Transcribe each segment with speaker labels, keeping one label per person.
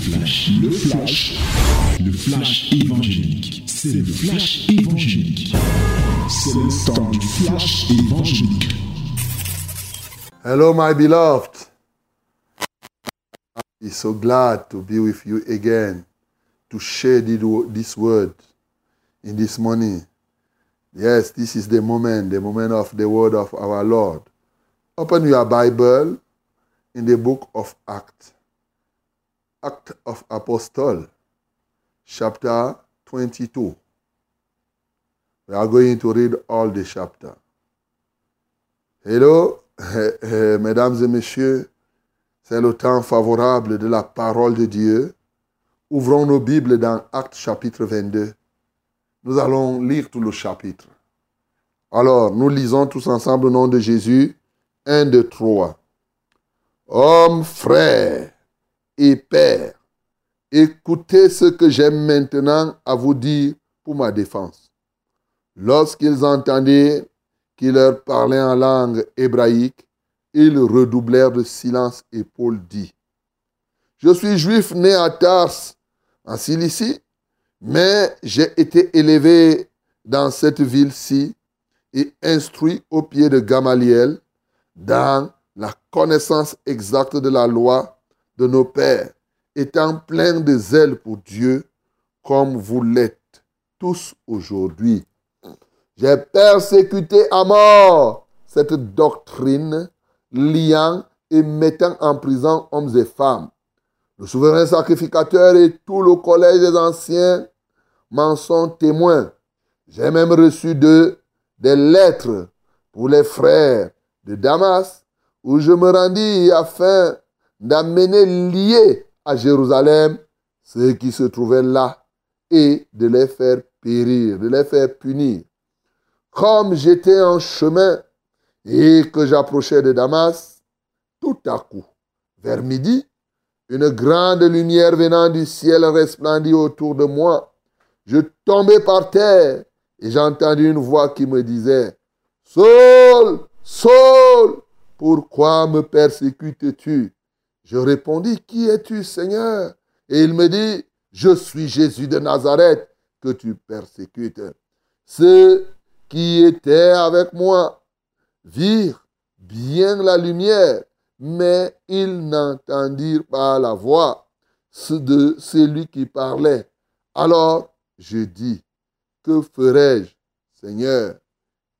Speaker 1: flash, le flash, le flash évangélique. C'est le flash évangélique. C'est le temps du flash évangélique.
Speaker 2: Hello, my beloved. I'm so glad to be with you again to share this word in this morning. Yes, this is the moment, the moment of the word of our Lord. Open your Bible in the book of Acts. Act of Apostle, chapter 22. We are going to read all the chapter. Hello, mesdames et messieurs, c'est le temps favorable de la parole de Dieu. Ouvrons nos Bibles dans Actes chapitre 22. Nous allons lire tout le chapitre. Alors, nous lisons tous ensemble au nom de Jésus. 1, 2, 3. Hommes, frères et pères, écoutez ce que j'aime maintenant à vous dire pour ma défense. Lorsqu'ils entendaient qu'il leur parlait en langue hébraïque, ils redoublèrent de silence et Paul dit, Je suis juif né à Tars, en Cilicie, mais j'ai été élevé dans cette ville-ci et instruit au pied de Gamaliel dans la connaissance exacte de la loi de nos pères, étant plein de zèle pour Dieu, comme vous l'êtes tous aujourd'hui. J'ai persécuté à mort cette doctrine, liant et mettant en prison hommes et femmes. Le souverain sacrificateur et tout le collège des anciens m'en sont témoins. J'ai même reçu d'eux des lettres pour les frères de Damas, où je me rendis afin d'amener liés à Jérusalem ceux qui se trouvaient là et de les faire périr, de les faire punir. Comme j'étais en chemin et que j'approchais de Damas, tout à coup, vers midi, une grande lumière venant du ciel resplendit autour de moi. Je tombais par terre et j'entendis une voix qui me disait, Saul, Saul, pourquoi me persécutes-tu? Je répondis, Qui es-tu, Seigneur? Et il me dit, Je suis Jésus de Nazareth que tu persécutes. Ceux qui étaient avec moi virent bien la lumière, mais ils n'entendirent pas la voix de celui qui parlait. Alors je dis, que ferai-je, Seigneur?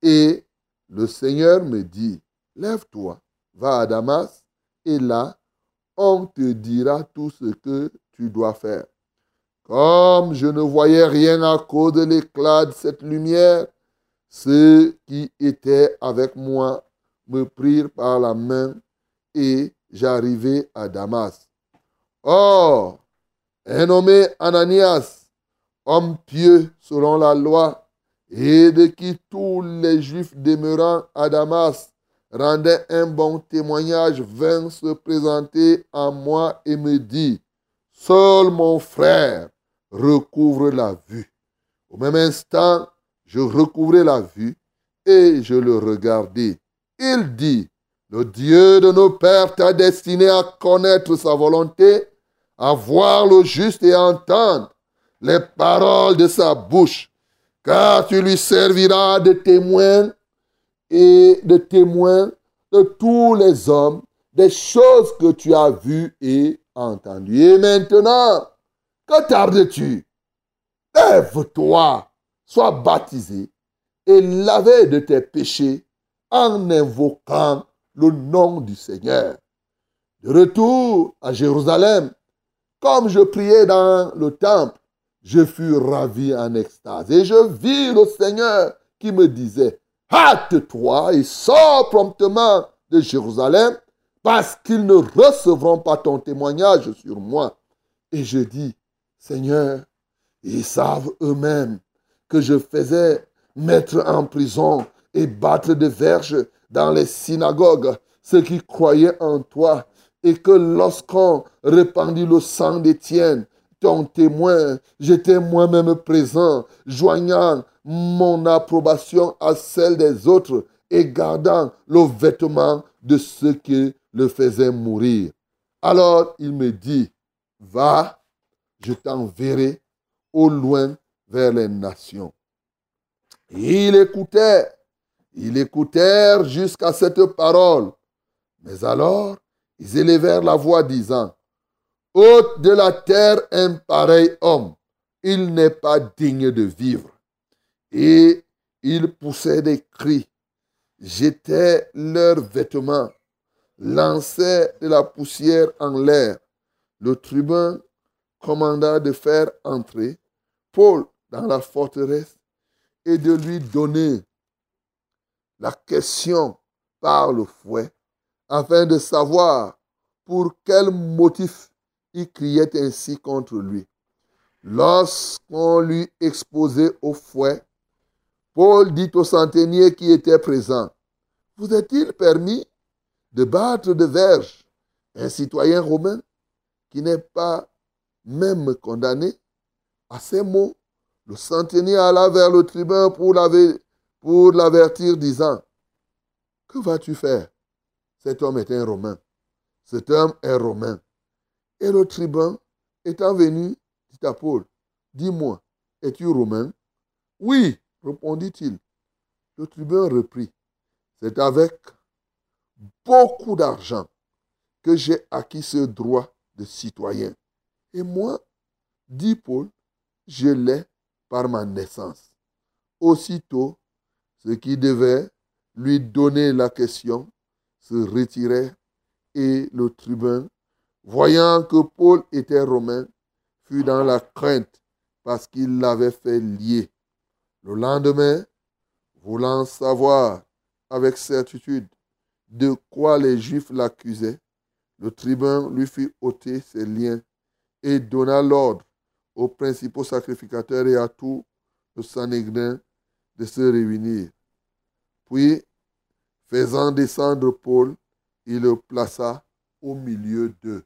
Speaker 2: Et le Seigneur me dit, lève-toi, va à Damas, et là, on te dira tout ce que tu dois faire. Comme je ne voyais rien à cause de l'éclat de cette lumière, ceux qui étaient avec moi me prirent par la main et j'arrivai à Damas. Or, un nommé Ananias, homme pieux selon la loi, et de qui tous les Juifs demeurant à Damas rendaient un bon témoignage, vint se présenter à moi et me dit, Seul mon frère recouvre la vue. Au même instant, je recouvrais la vue et je le regardais. Il dit, le Dieu de nos pères t'a destiné à connaître sa volonté, à voir le juste et à entendre les paroles de sa bouche, car tu lui serviras de témoin et de témoin de tous les hommes des choses que tu as vues et entendues. Et maintenant, que tardes-tu? Lève-toi, sois baptisé et lavé de tes péchés en invoquant le nom du Seigneur. De retour à Jérusalem, comme je priais dans le temple, je fus ravi en extase. Et je vis le Seigneur qui me disait, hâte-toi et sors promptement de Jérusalem, parce qu'ils ne recevront pas ton témoignage sur moi. Et je dis, Seigneur, ils savent eux-mêmes que je faisais mettre en prison et battre de verges dans les synagogues ceux qui croyaient en toi, et que lorsqu'on répandit le sang d'Étienne, ton témoin, j'étais moi-même présent, joignant mon approbation à celle des autres et gardant le vêtement de ceux qui le faisaient mourir. Alors il me dit, Va, je t'enverrai au loin vers les nations. Ils écoutèrent, ils écoutèrent jusqu'à cette parole. Mais alors, ils élevèrent la voix disant, Hôte de la terre un pareil homme, il n'est pas digne de vivre. Et ils poussaient des cris, jetaient leurs vêtements, lançaient de la poussière en l'air. Le tribun commanda de faire entrer Paul dans la forteresse et de lui donner la question par le fouet afin de savoir pour quel motif il criait ainsi contre lui. Lorsqu'on lui exposait au fouet, Paul dit au centenier qui était présent, Vous est-il permis de battre de verge un citoyen romain qui n'est pas même condamné? À ces mots, le centenier alla vers le tribun pour l'avertir, disant, Que vas-tu faire? Cet homme est un Romain. Cet homme est Romain. Et le tribun, étant venu, dit à Paul, Dis-moi, es-tu Romain Oui, répondit-il. Le tribun reprit, C'est avec beaucoup d'argent que j'ai acquis ce droit de citoyen. Et moi, dit Paul, je l'ai par ma naissance. Aussitôt, ce qui devait lui donner la question se retirait et le tribun, voyant que Paul était romain, fut dans la crainte parce qu'il l'avait fait lier. Le lendemain, voulant savoir avec certitude de quoi les Juifs l'accusaient, le tribun lui fit ôter ses liens et donna l'ordre aux principaux sacrificateurs et à tout le Sanhédrin de se réunir. Puis, faisant descendre Paul, il le plaça au milieu d'eux.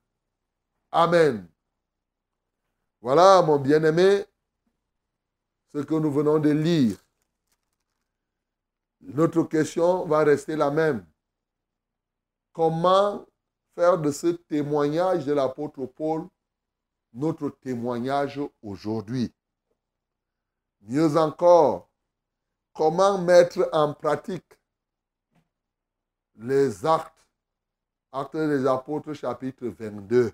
Speaker 2: Amen. Voilà, mon bien-aimé, ce que nous venons de lire. Notre question va rester la même. Comment faire de ce témoignage de l'apôtre Paul notre témoignage aujourd'hui? Mieux encore, comment mettre en pratique les actes, actes des apôtres chapitre 22.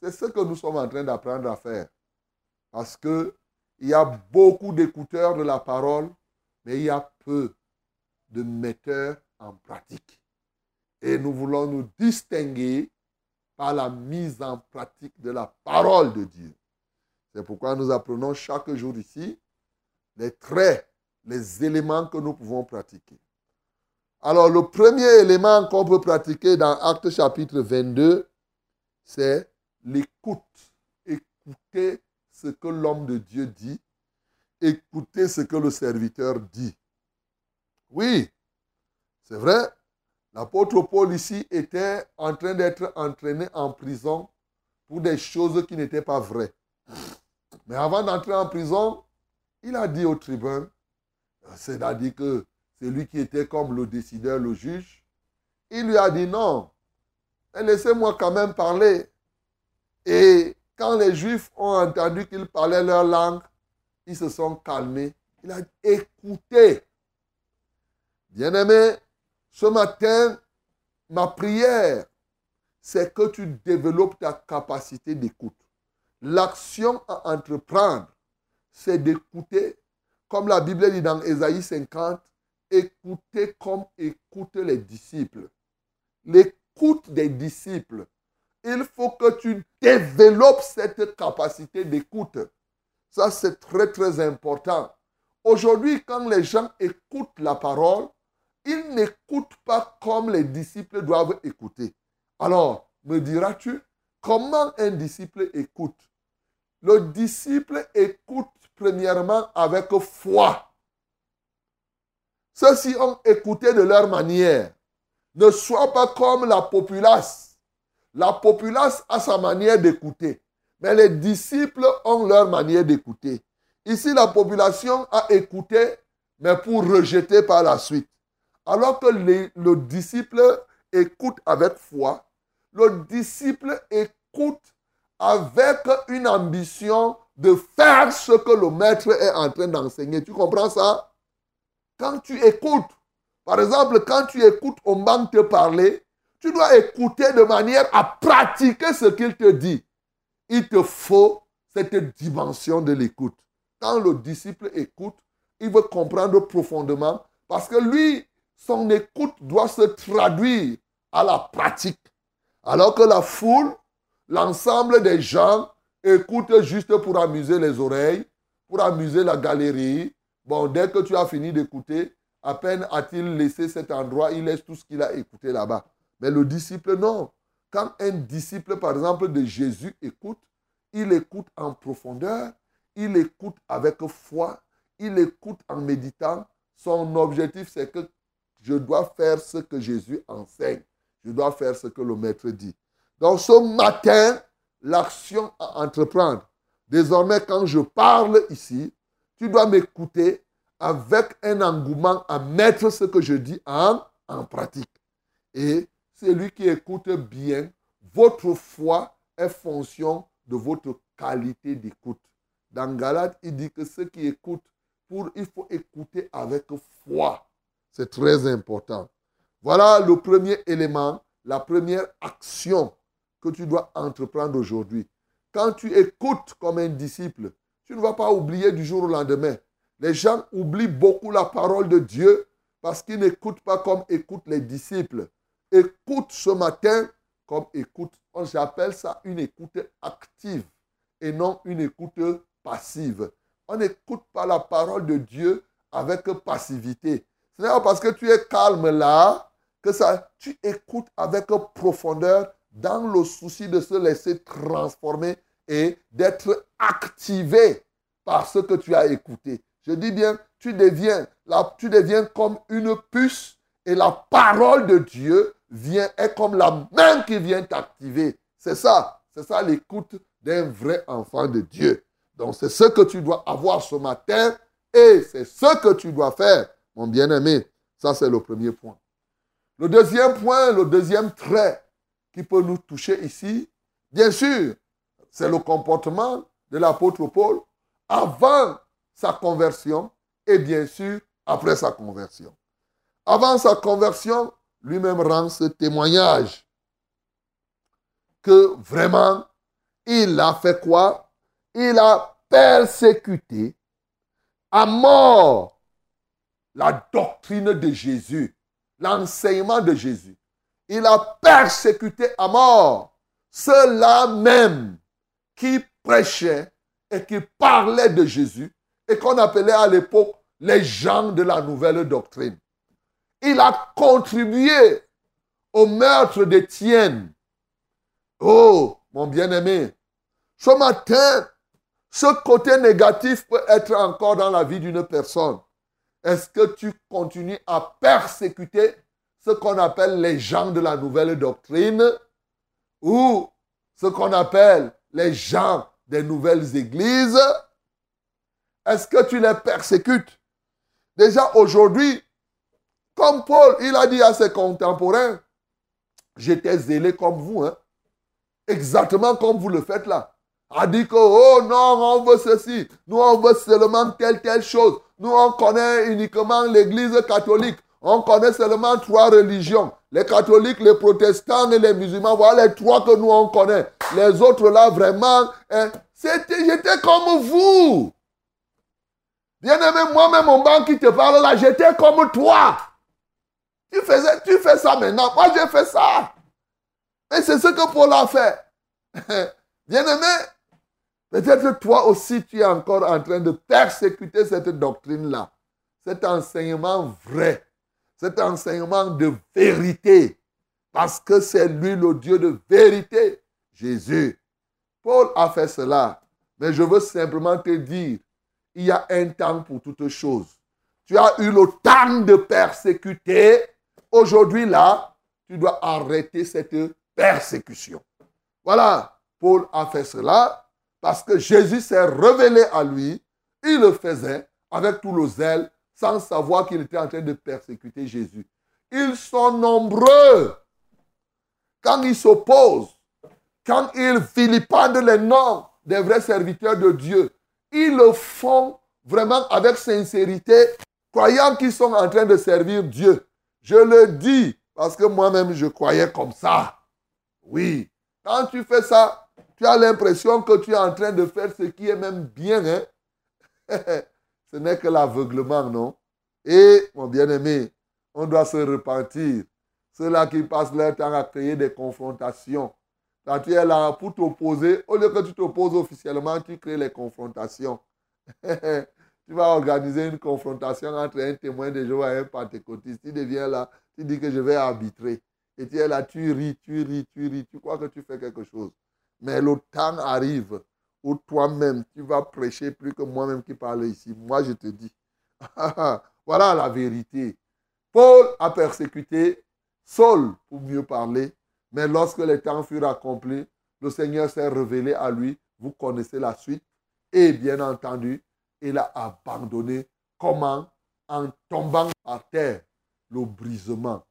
Speaker 2: C'est ce que nous sommes en train d'apprendre à faire. Parce qu'il y a beaucoup d'écouteurs de la parole, mais il y a peu de metteurs en pratique. Et nous voulons nous distinguer par la mise en pratique de la parole de Dieu. C'est pourquoi nous apprenons chaque jour ici les traits, les éléments que nous pouvons pratiquer. Alors le premier élément qu'on peut pratiquer dans Acte chapitre 22, c'est l'écoute. Écouter ce que l'homme de Dieu dit, écouter ce que le serviteur dit. Oui, c'est vrai, L'apôtre Paul ici était en train d'être entraîné en prison pour des choses qui n'étaient pas vraies. Mais avant d'entrer en prison, il a dit au tribun, c'est-à-dire que c'est lui qui était comme le décideur, le juge, il lui a dit non, laissez-moi quand même parler. Et quand les Juifs ont entendu qu'il parlait leur langue, ils se sont calmés. Il a dit, écoutez. Bien-aimé, ce matin, ma prière, c'est que tu développes ta capacité d'écoute. L'action à entreprendre, c'est d'écouter, comme la Bible dit dans Ésaïe 50, écouter comme écoutent les disciples. L'écoute des disciples. Il faut que tu développes cette capacité d'écoute. Ça, c'est très, très important. Aujourd'hui, quand les gens écoutent la parole, ils n'écoutent pas comme les disciples doivent écouter. Alors, me diras-tu, comment un disciple écoute? Le disciple écoute premièrement avec foi. Ceux-ci ont écouté de leur manière. Ne sois pas comme la populace. La populace a sa manière d'écouter. Mais les disciples ont leur manière d'écouter. Ici, la population a écouté, mais pour rejeter par la suite. Alors que le disciple écoute avec foi, le disciple écoute avec une ambition de faire ce que le maître est en train d'enseigner. Tu comprends ça? Quand tu écoutes, par exemple, quand tu écoutes on banc te parler, tu dois écouter de manière à pratiquer ce qu'il te dit. Il te faut cette dimension de l'écoute. Quand le disciple écoute, il veut comprendre profondément parce que lui, son écoute doit se traduire à la pratique. Alors que la foule, l'ensemble des gens écoutent juste pour amuser les oreilles, pour amuser la galerie. Bon, dès que tu as fini d'écouter, à peine a-t-il laissé cet endroit, il laisse tout ce qu'il a écouté là-bas. Mais le disciple, non. Quand un disciple, par exemple, de Jésus écoute, il écoute en profondeur, il écoute avec foi, il écoute en méditant. Son objectif, c'est que je dois faire ce que Jésus enseigne. Je dois faire ce que le maître dit. Donc ce matin, l'action à entreprendre. Désormais, quand je parle ici, tu dois m'écouter avec un engouement à mettre ce que je dis en, en pratique. Et celui qui écoute bien, votre foi est fonction de votre qualité d'écoute. Dans Galate, il dit que ceux qui écoutent, pour, il faut écouter avec foi. C'est très important. Voilà le premier élément, la première action que tu dois entreprendre aujourd'hui. Quand tu écoutes comme un disciple, tu ne vas pas oublier du jour au lendemain. Les gens oublient beaucoup la parole de Dieu parce qu'ils n'écoutent pas comme écoutent les disciples. Écoute ce matin comme écoute. J'appelle ça une écoute active et non une écoute passive. On n'écoute pas la parole de Dieu avec passivité. Ce n'est pas parce que tu es calme là que ça, tu écoutes avec profondeur dans le souci de se laisser transformer et d'être activé par ce que tu as écouté. Je dis bien, tu deviens, tu deviens comme une puce et la parole de Dieu vient, est comme la main qui vient t'activer. C'est ça, c'est ça l'écoute d'un vrai enfant de Dieu. Donc c'est ce que tu dois avoir ce matin et c'est ce que tu dois faire, mon bien-aimé. Ça, c'est le premier point. Le deuxième point, le deuxième trait qui peut nous toucher ici, bien sûr, c'est le comportement de l'apôtre Paul avant sa conversion et bien sûr après sa conversion. Avant sa conversion, lui-même rend ce témoignage que vraiment, il a fait quoi? Il a persécuté à mort la doctrine de Jésus, l'enseignement de Jésus. Il a persécuté à mort ceux-là même qui prêchaient et qui parlaient de Jésus et qu'on appelait à l'époque les gens de la nouvelle doctrine. Il a contribué au meurtre d'Étienne. Oh, mon bien-aimé, ce matin, ce côté négatif peut être encore dans la vie d'une personne. Est-ce que tu continues à persécuter ce qu'on appelle les gens de la nouvelle doctrine ou ce qu'on appelle les gens des nouvelles églises? Est-ce que tu les persécutes? Déjà aujourd'hui, comme Paul, il a dit à ses contemporains, j'étais zélé comme vous, hein? exactement comme vous le faites là. A dit que, oh non, on veut ceci, nous on veut seulement telle, telle chose. Nous on connaît uniquement l'église catholique. On connaît seulement trois religions. Les catholiques, les protestants et les musulmans. Voilà les trois que nous on connaît. Les autres là, vraiment, hein, j'étais comme vous. Bien aimé, moi-même, mon banc qui te parle là, j'étais comme toi. Tu, faisais, tu fais ça maintenant. Moi, j'ai fait ça. Et c'est ce que Paul a fait. Bien-aimé, peut-être toi aussi, tu es encore en train de persécuter cette doctrine-là. Cet enseignement vrai. Cet enseignement de vérité. Parce que c'est lui le Dieu de vérité. Jésus. Paul a fait cela. Mais je veux simplement te dire, il y a un temps pour toutes choses. Tu as eu le temps de persécuter Aujourd'hui, là, tu dois arrêter cette persécution. Voilà, Paul a fait cela parce que Jésus s'est révélé à lui. Il le faisait avec tout le zèle sans savoir qu'il était en train de persécuter Jésus. Ils sont nombreux. Quand ils s'opposent, quand ils vilipendent les noms des vrais serviteurs de Dieu, ils le font vraiment avec sincérité, croyant qu'ils sont en train de servir Dieu. Je le dis parce que moi-même, je croyais comme ça. Oui. Quand tu fais ça, tu as l'impression que tu es en train de faire ce qui est même bien. Hein? ce n'est que l'aveuglement, non? Et, mon bien-aimé, on doit se repentir. Ceux-là qui passent leur temps à créer des confrontations. Quand tu es là pour t'opposer, au lieu que tu t'opposes officiellement, tu crées les confrontations. tu vas organiser une confrontation entre un témoin de Jéhovah et un pentecôtiste. Tu deviens là, tu dis que je vais arbitrer. Et tu es là, tu ris, tu ris, tu ris, tu crois que tu fais quelque chose. Mais le temps arrive où toi-même, tu vas prêcher plus que moi-même qui parle ici. Moi, je te dis. voilà la vérité. Paul a persécuté Saul, pour mieux parler, mais lorsque les temps furent accomplis, le Seigneur s'est révélé à lui. Vous connaissez la suite. Et bien entendu, il a abandonné. Comment? En tombant par terre, le brisement.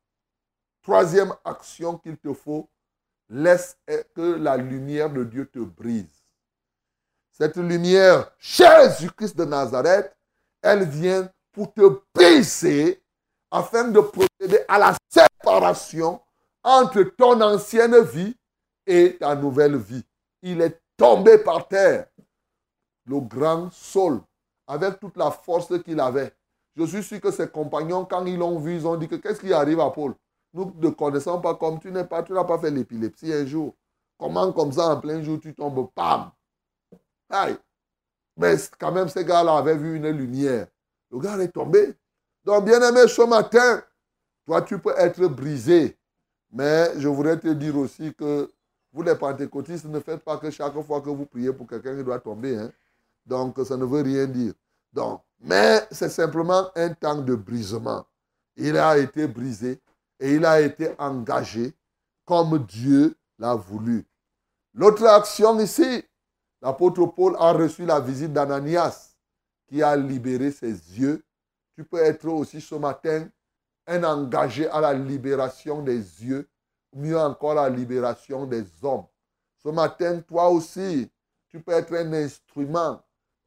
Speaker 2: Troisième action qu'il te faut, laisse que la lumière de Dieu te brise. Cette lumière, Jésus-Christ de Nazareth, elle vient pour te briser afin de procéder à la séparation entre ton ancienne vie et ta nouvelle vie. Il est tombé par terre. Le grand Saul, avec toute la force qu'il avait. Je suis sûr que ses compagnons, quand ils l'ont vu, ils ont dit que qu'est-ce qui arrive à Paul? Nous ne connaissons pas comme tu n'es pas, tu n'as pas fait l'épilepsie un jour. Comment comme ça en plein jour tu tombes, pam? Aïe. Mais quand même, ces gars-là avaient vu une lumière. Le gars est tombé. Donc, bien aimé, ce matin, toi, tu peux être brisé. Mais je voudrais te dire aussi que vous, les pentecôtistes, ne faites pas que chaque fois que vous priez pour quelqu'un qui doit tomber. Hein. Donc, ça ne veut rien dire. Donc, mais c'est simplement un temps de brisement. Il a été brisé et il a été engagé comme Dieu l'a voulu. L'autre action ici, l'apôtre Paul a reçu la visite d'Ananias qui a libéré ses yeux. Tu peux être aussi ce matin un engagé à la libération des yeux, mieux encore la libération des hommes. Ce matin, toi aussi, tu peux être un instrument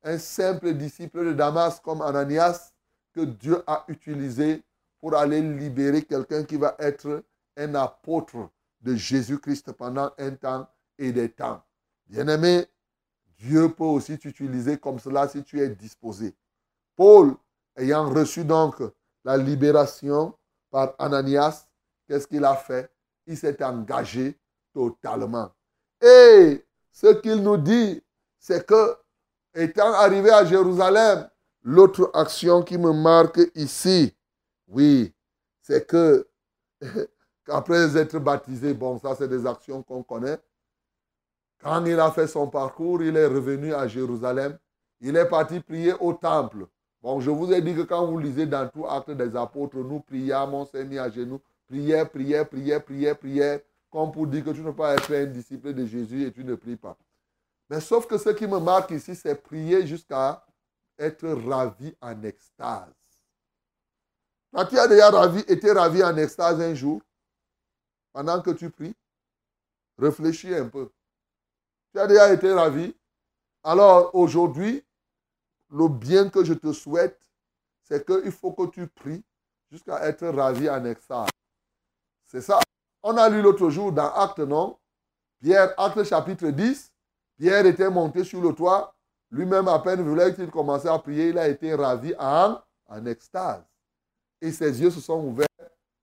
Speaker 2: un simple disciple de Damas comme Ananias que Dieu a utilisé pour aller libérer quelqu'un qui va être un apôtre de Jésus-Christ pendant un temps et des temps. Bien-aimé, Dieu peut aussi t'utiliser comme cela si tu es disposé. Paul, ayant reçu donc la libération par Ananias, qu'est-ce qu'il a fait? Il s'est engagé totalement. Et ce qu'il nous dit, c'est que Étant arrivé à Jérusalem, l'autre action qui me marque ici, oui, c'est que qu'après être baptisé, bon, ça c'est des actions qu'on connaît. Quand il a fait son parcours, il est revenu à Jérusalem. Il est parti prier au temple. Bon, je vous ai dit que quand vous lisez dans tout acte des apôtres, nous prions, on s'est mis à genoux, prière, prière, prière, prière, prière, comme pour dire que tu ne peux pas être un disciple de Jésus et tu ne pries pas. Mais sauf que ce qui me marque ici, c'est prier jusqu'à être ravi en extase. tu as déjà été ravi en extase un jour, pendant que tu pries, réfléchis un peu. Tu as déjà été ravi. Alors aujourd'hui, le bien que je te souhaite, c'est qu'il faut que tu pries jusqu'à être ravi en extase. C'est ça. On a lu l'autre jour dans Acte, non? Pierre, Acte chapitre 10, Pierre était monté sur le toit. Lui-même, à peine voulait-il commencer à prier, il a été ravi en, en extase. Et ses yeux se sont ouverts.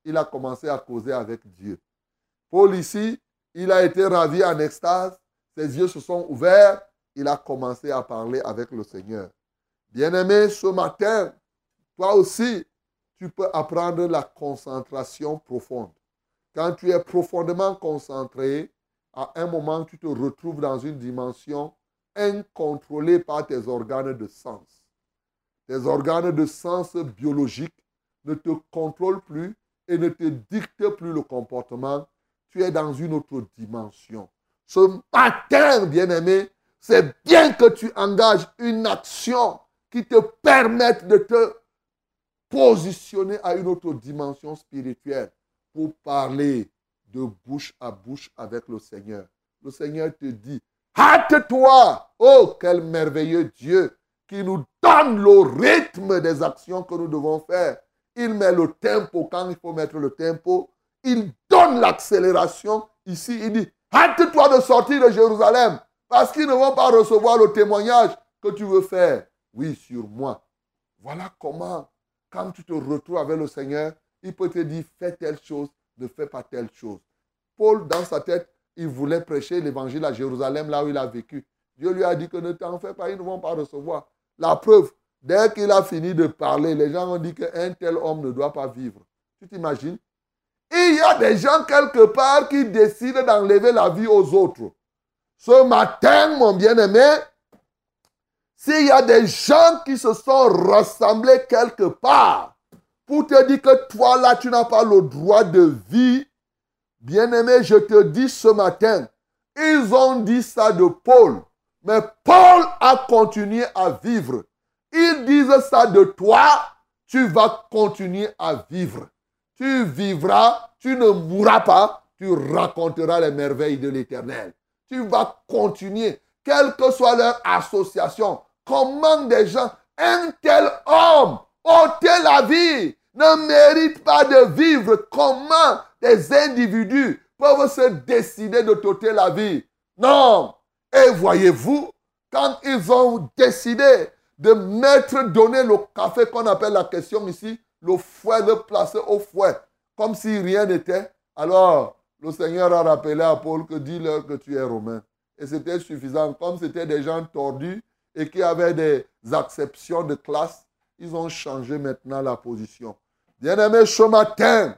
Speaker 2: Il a commencé à causer avec Dieu. Paul ici, il a été ravi en extase. Ses yeux se sont ouverts. Il a commencé à parler avec le Seigneur. Bien-aimé, ce matin, toi aussi, tu peux apprendre la concentration profonde. Quand tu es profondément concentré, à un moment, tu te retrouves dans une dimension incontrôlée par tes organes de sens. Tes organes de sens biologiques ne te contrôlent plus et ne te dictent plus le comportement. Tu es dans une autre dimension. Ce matin, bien-aimé, c'est bien que tu engages une action qui te permette de te positionner à une autre dimension spirituelle pour parler de bouche à bouche avec le Seigneur. le Seigneur te dit, hâte-toi. Oh, quel merveilleux Dieu qui nous donne le rythme des actions que nous devons faire. Il met le tempo quand il faut mettre le tempo. Il donne l'accélération. Ici, il dit, hâte-toi de sortir de Jérusalem parce qu'ils ne vont pas recevoir le témoignage que tu veux faire. Oui, sur moi. Voilà comment, quand tu te retrouves avec le Seigneur, il peut te dire, fais telle chose, ne fais pas telle chose. Paul, dans sa tête, il voulait prêcher l'évangile à Jérusalem, là où il a vécu. Dieu lui a dit que ne t'en fais pas, ils ne vont pas recevoir. La preuve, dès qu'il a fini de parler, les gens ont dit qu'un tel homme ne doit pas vivre. Tu t'imagines? Il y a des gens quelque part qui décident d'enlever la vie aux autres. Ce matin, mon bien-aimé, s'il y a des gens qui se sont rassemblés quelque part pour te dire que toi là, tu n'as pas le droit de vie, bien-aimé, je te dis ce matin, ils ont dit ça de Paul. Mais Paul a continué à vivre. Ils disent ça de toi, tu vas continuer à vivre. Tu vivras, tu ne mourras pas, tu raconteras les merveilles de l'Éternel. Tu vas continuer, quelle que soit leur association. Comment des gens, un tel homme, ôter la vie, ne mérite pas de vivre. Comment des individus peuvent se décider de t'ôter la vie? Non, et voyez-vous, quand ils ont décidé de mettre, donner le café qu'on appelle la question ici, le fouet, le placer au fouet, comme si rien n'était, alors le Seigneur a rappelé à Paul que dis-leur que tu es romain. Et c'était suffisant. Comme c'était des gens tordus et qui avaient des acceptions de classe, ils ont changé maintenant la position. Bien-aimé, ce matin,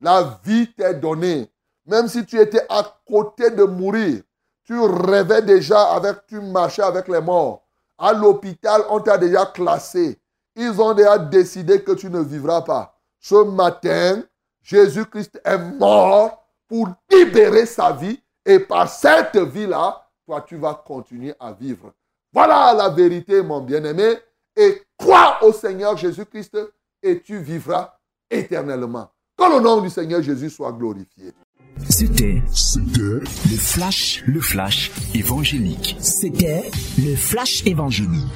Speaker 2: la vie t'est donnée. Même si tu étais à côté de mourir, tu rêvais déjà avec, tu marchais avec les morts. À l'hôpital, on t'a déjà classé. Ils ont déjà décidé que tu ne vivras pas. Ce matin, Jésus-Christ est mort pour libérer sa vie. Et par cette vie-là, toi, tu vas continuer à vivre. Voilà la vérité, mon bien-aimé. Et crois au Seigneur Jésus-Christ et tu vivras éternellement. Que le nom du Seigneur Jésus soit glorifié.
Speaker 3: C'était
Speaker 1: C'était
Speaker 3: le flash, le flash évangélique.
Speaker 4: C'était
Speaker 3: Le flash évangélique.